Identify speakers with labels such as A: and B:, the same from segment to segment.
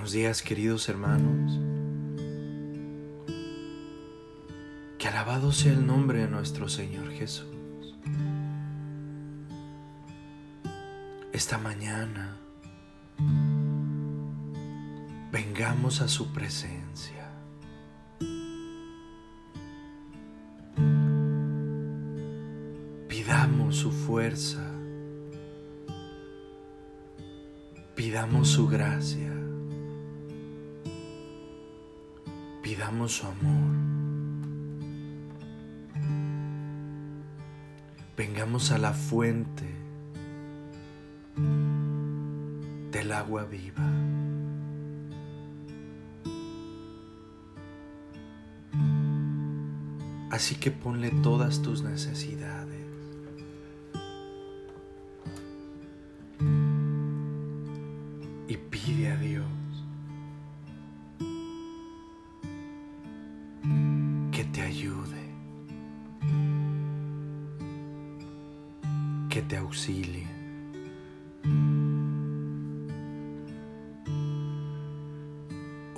A: Buenos días queridos hermanos. Que alabado sea el nombre de nuestro Señor Jesús. Esta mañana vengamos a su presencia. Pidamos su fuerza. Pidamos su gracia. Pidamos su amor. Vengamos a la fuente del agua viva. Así que ponle todas tus necesidades.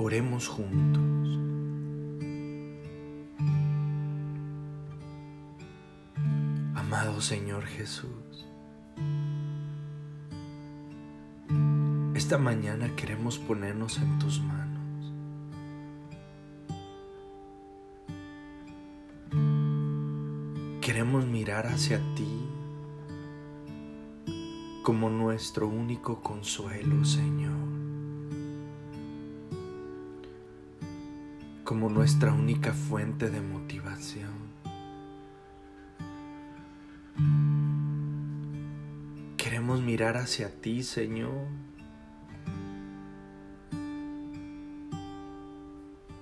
A: Oremos juntos. Amado Señor Jesús, esta mañana queremos ponernos en tus manos. Queremos mirar hacia ti como nuestro único consuelo, Señor. Como nuestra única fuente de motivación. Queremos mirar hacia ti, Señor,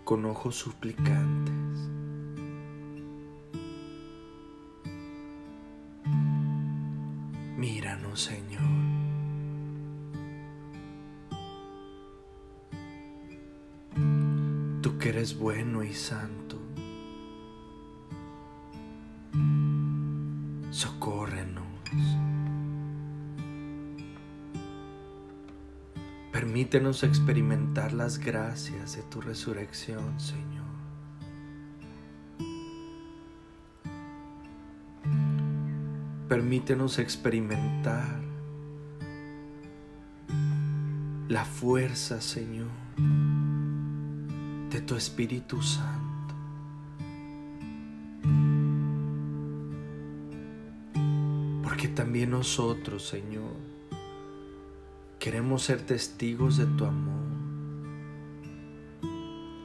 A: con ojos suplicantes. Míranos, Señor. Eres bueno y santo. Socórrenos. Permítenos experimentar las gracias de tu resurrección, Señor. Permítenos experimentar la fuerza, Señor, tu Espíritu Santo. Porque también nosotros, Señor, queremos ser testigos de tu amor,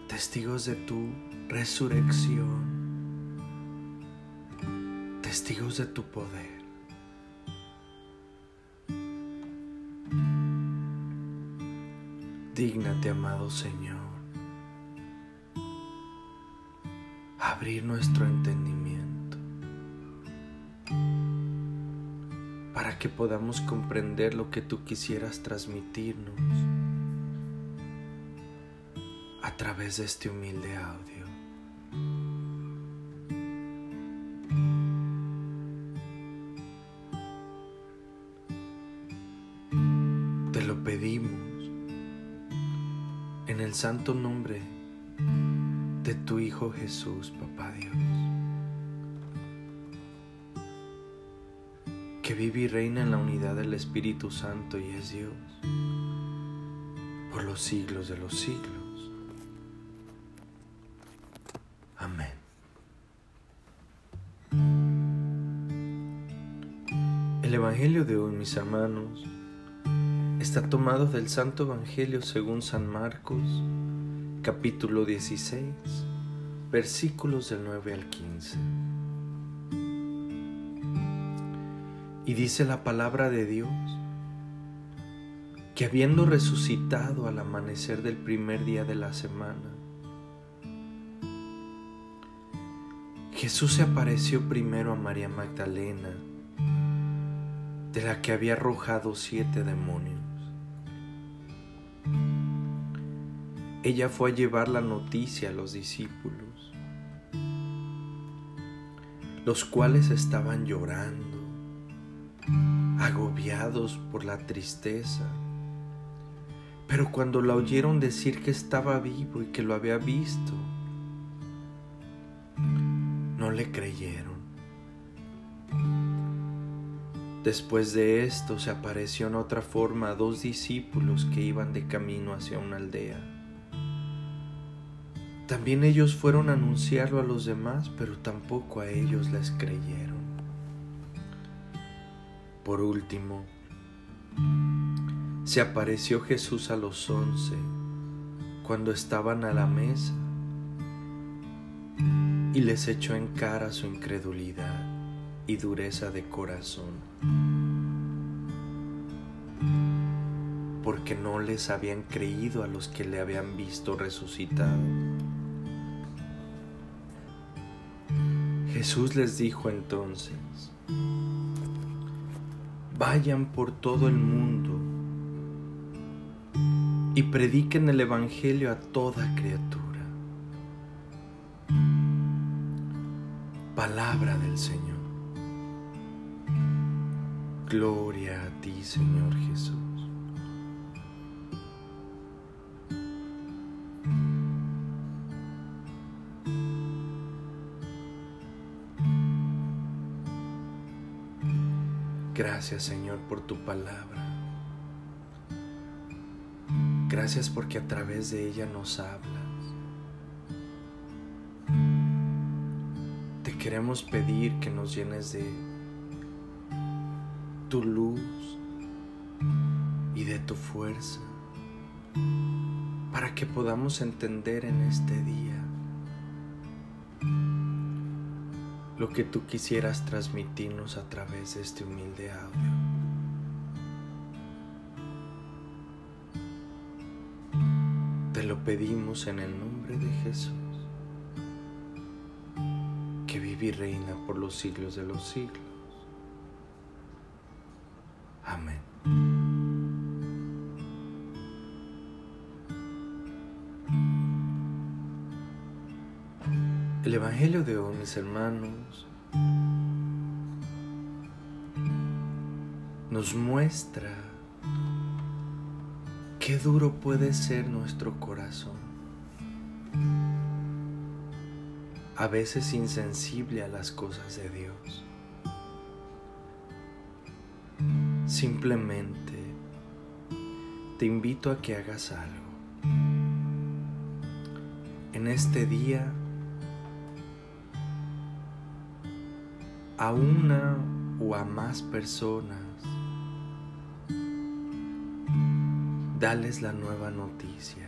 A: testigos de tu resurrección, testigos de tu poder. Dígnate, amado Señor, abrir nuestro entendimiento para que podamos comprender lo que tú quisieras transmitirnos a través de este humilde audio. Te lo pedimos en el santo nombre de tu Hijo Jesús, Papá Dios, que vive y reina en la unidad del Espíritu Santo y es Dios por los siglos de los siglos. Amén. El Evangelio de hoy, mis hermanos, está tomado del Santo Evangelio según San Marcos, capítulo 16, versículos del 9 al 15. Y dice la palabra de Dios que habiendo resucitado al amanecer del primer día de la semana, Jesús se apareció primero a María Magdalena, de la que había arrojado siete demonios. Ella fue a llevar la noticia a los discípulos, los cuales estaban llorando, agobiados por la tristeza, Pero cuando la oyeron decir que estaba vivo y que lo había visto, no le creyeron. Después de esto se apareció en otra forma a dos discípulos que iban de camino hacia una aldea. También ellos fueron a anunciarlo a los demás, pero tampoco a ellos les creyeron. Por último, se apareció Jesús a los once cuando estaban a la mesa y les echó en cara su incredulidad y dureza de corazón, porque no les habían creído a los que le habían visto resucitado. Jesús les dijo entonces, vayan por todo el mundo y prediquen el Evangelio a toda criatura. Palabra del Señor. Gloria a ti, Señor Jesús. Gracias Señor por tu palabra. Gracias porque a través de ella nos hablas. Te queremos pedir que nos llenes de tu luz y de tu fuerza para que podamos entender en este día lo que tú quisieras transmitirnos a través de este humilde audio. lo pedimos en el nombre de Jesús, que vive y reina por los siglos de los siglos. Amén. El Evangelio de hoy, mis hermanos, nos muestra Qué duro puede ser nuestro corazón. A veces insensible a las cosas de Dios. Simplemente te invito a que hagas algo. En este día, a una o a más personas dales la nueva noticia.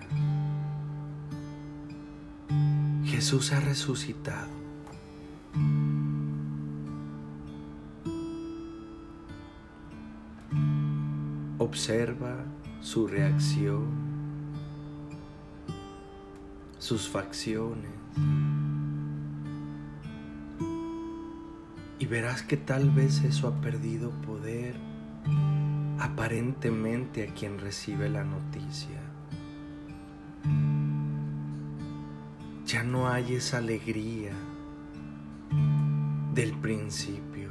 A: Jesús ha resucitado. Observa su reacción, sus facciones y verás que tal vez eso ha perdido poder aparentemente a quien recibe la noticia. Ya no hay esa alegría del principio.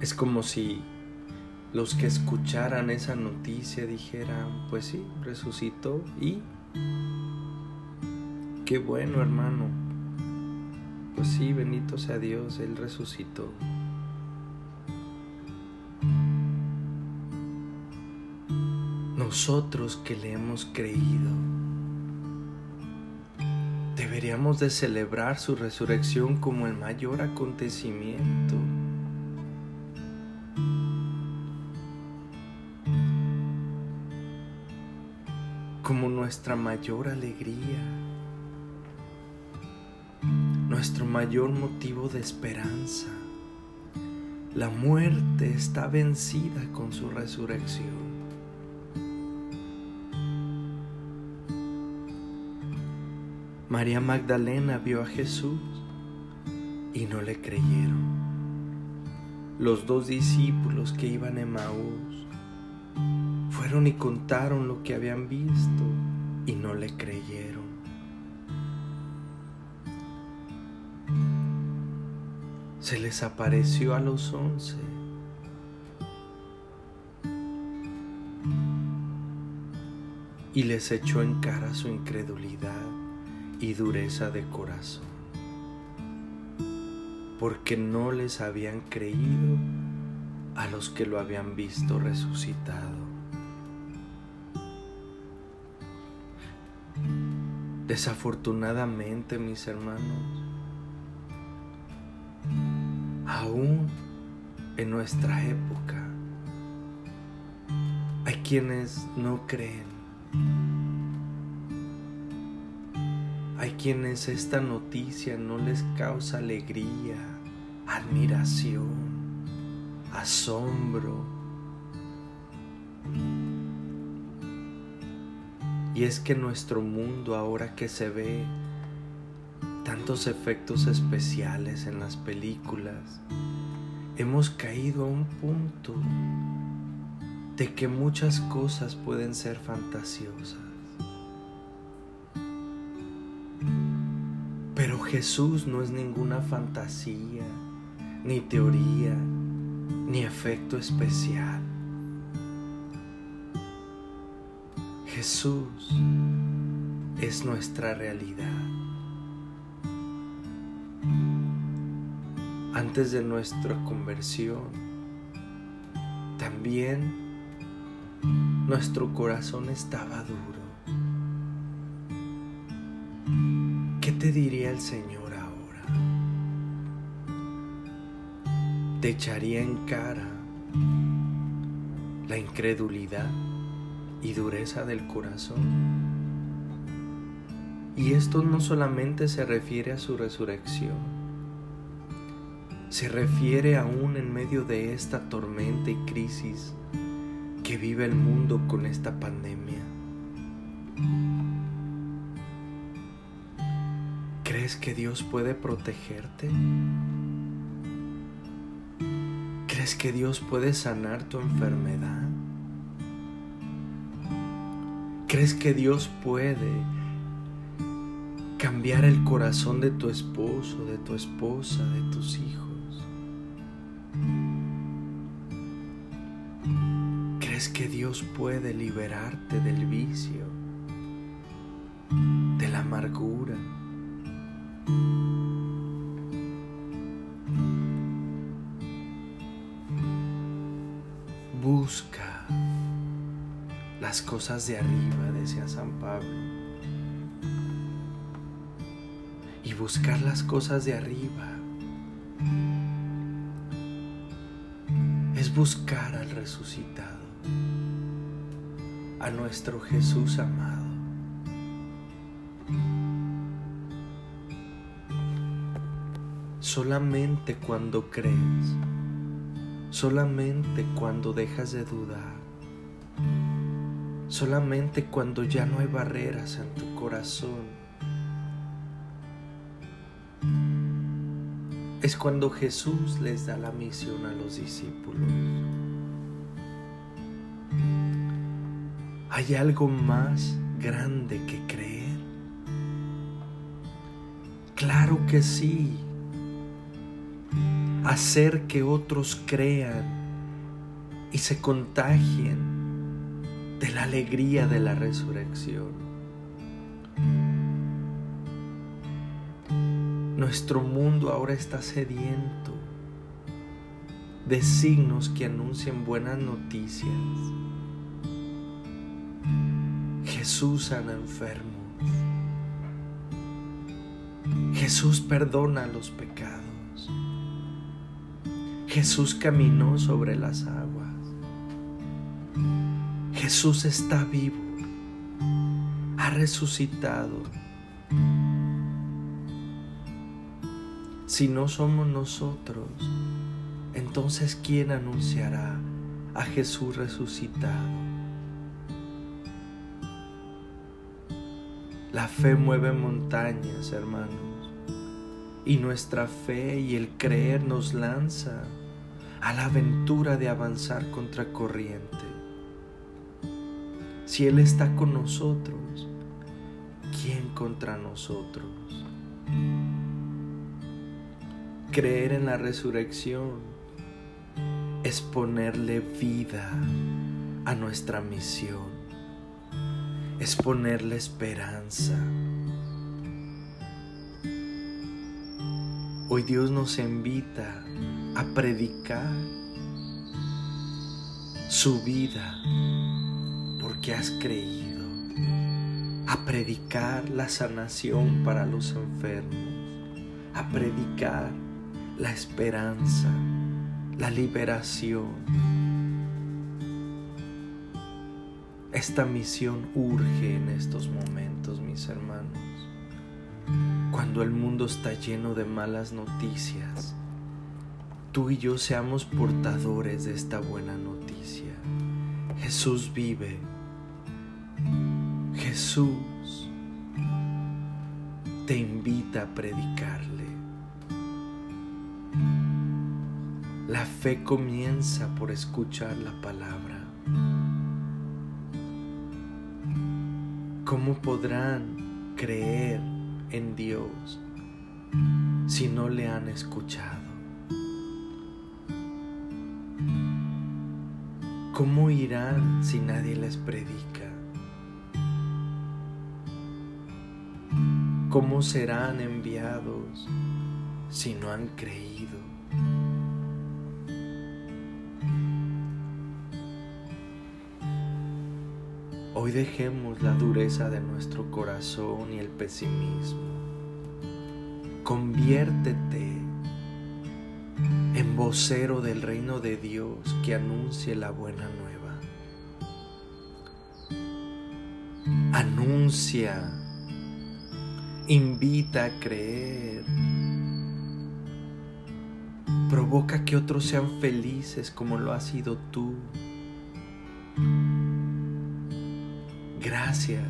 A: Es como si los que escucharan esa noticia dijeran, pues sí, resucitó y qué bueno hermano. Pues sí, bendito sea Dios, Él resucitó. nosotros que le hemos creído. Deberíamos de celebrar su resurrección como el mayor acontecimiento. Como nuestra mayor alegría, mayor motivo de esperanza. La muerte está vencida con su resurrección. María Magdalena vio a Jesús y no le creyeron. Los dos discípulos que iban a Maús fueron y contaron lo que habían visto y no le creyeron. se les apareció a los once. Y les echó en cara su incredulidad y dureza de corazón, porque no les habían creído a los que lo habían visto resucitado. Desafortunadamente, mis hermanos, aún en nuestra época hay quienes no creen. Hay quienes esta noticia no les causa alegría, admiración, asombro. Y es que nuestro mundo ahora que se ve tantos efectos especiales en las películas, hemos caído a un punto de que muchas cosas pueden ser fantasiosas. Pero Jesús no es ninguna fantasía, ni teoría, ni efecto especial. Jesús es nuestra realidad. Antes de nuestra conversión, también nuestro corazón estaba duro. ¿Qué te diría el Señor ahora? ¿Te echaría en cara la incredulidad y dureza del corazón? Y esto no solamente se refiere a su resurrección, se refiere aún en medio de esta tormenta y crisis que vive el mundo con esta pandemia. ¿Crees que Dios puede protegerte? ¿Crees que Dios puede sanar tu enfermedad? ¿Crees que Dios puede cambiar el corazón de tu esposo, de tu esposa, de tus hijos? Que Dios puede liberarte del vicio, de la amargura? Busca las cosas de arriba, decía San Pablo. Y buscar las cosas de arriba buscar al resucitado, nuestro Jesús amado. Solamente cuando crees, solamente cuando dejas de dudar, solamente cuando ya no hay barreras en tu corazón, es cuando Jesús les da la misión a los discípulos. ¿Hay algo más grande que creer? Claro que sí. Hacer que otros crean y se contagien de la alegría de la resurrección. Nuestro mundo ahora está sediento de signos que anuncian buenas noticias. Jesús sana enfermos. Jesús perdona los pecados. Jesús caminó sobre las aguas. Jesús está vivo. Ha resucitado Si no somos nosotros, entonces ¿quién anunciará a Jesús resucitado? La fe mueve montañas, hermanos, y nuestra fe y el creer nos lanza a la aventura de avanzar contra corriente. Si Él está con nosotros, ¿quién contra nosotros? Creer en la resurrección es ponerle vida a nuestra misión. Es ponerle esperanza. Hoy Dios nos invita a predicar su vida porque has creído, a predicar la sanación para los enfermos, a predicar la esperanza, la liberación. Esta misión urge en estos momentos, mis hermanos cuando el mundo está lleno de malas noticias, tú y yo seamos portadores de esta buena noticia. Jesús vive. Jesús te invita a predicarle. La fe comienza por escuchar la palabra. ¿Cómo podrán creer en Dios si no le han escuchado? ¿Cómo irán si nadie les predica? ¿Cómo serán enviados si no han creído? Hoy dejemos la dureza de nuestro corazón y el pesimismo. Conviértete en vocero del reino de Dios que anuncie la buena nueva. Anuncia, invita a creer, provoca que otros sean felices como lo has sido tú. Gracias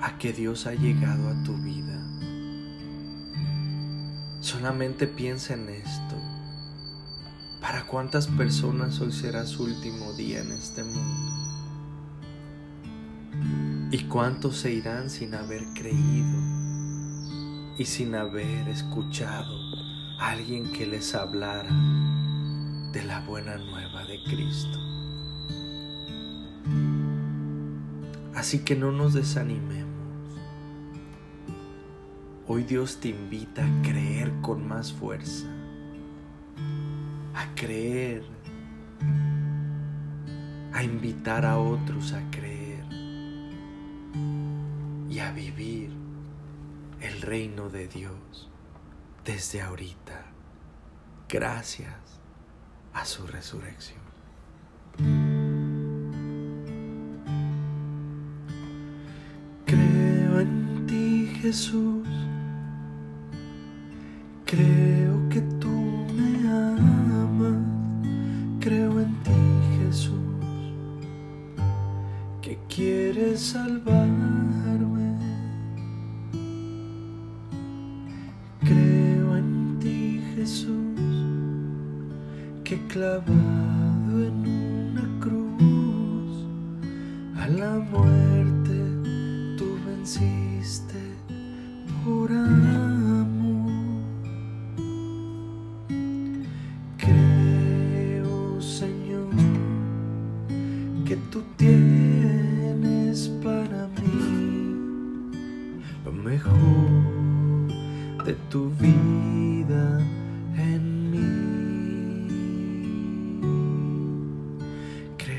A: a que Dios ha llegado a tu vida. Solamente piensa en esto. ¿Para cuántas personas hoy será su último día en este mundo? ¿Y cuántos se irán sin haber creído y sin haber escuchado a alguien que les hablara de la buena nueva de Cristo? Así que no nos desanimemos. Hoy Dios te invita a creer con más fuerza, a creer, a invitar a otros a creer y a vivir el reino de Dios desde ahorita, gracias a su resurrección. Jesús, creo que tú me amas, creo en ti Jesús, que quieres salvarme. Creo en ti Jesús, que clavado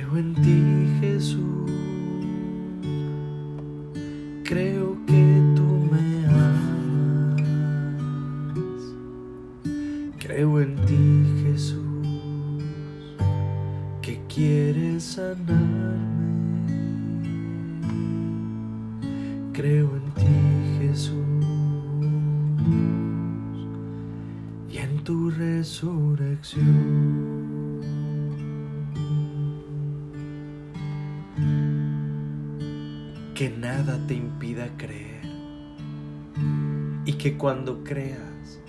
A: Creo en y que cuando creas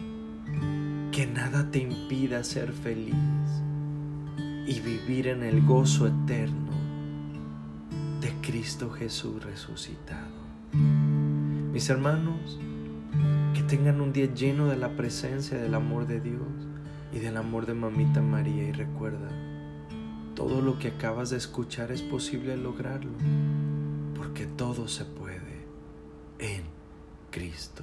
A: que nada te impida ser feliz y vivir en el gozo eterno de Cristo Jesús resucitado. Mis hermanos, que tengan un día lleno de la presencia del amor de Dios y del amor de Mamita María y recuerda, todo lo que acabas de escuchar es posible lograrlo porque todo se puede en Cristo.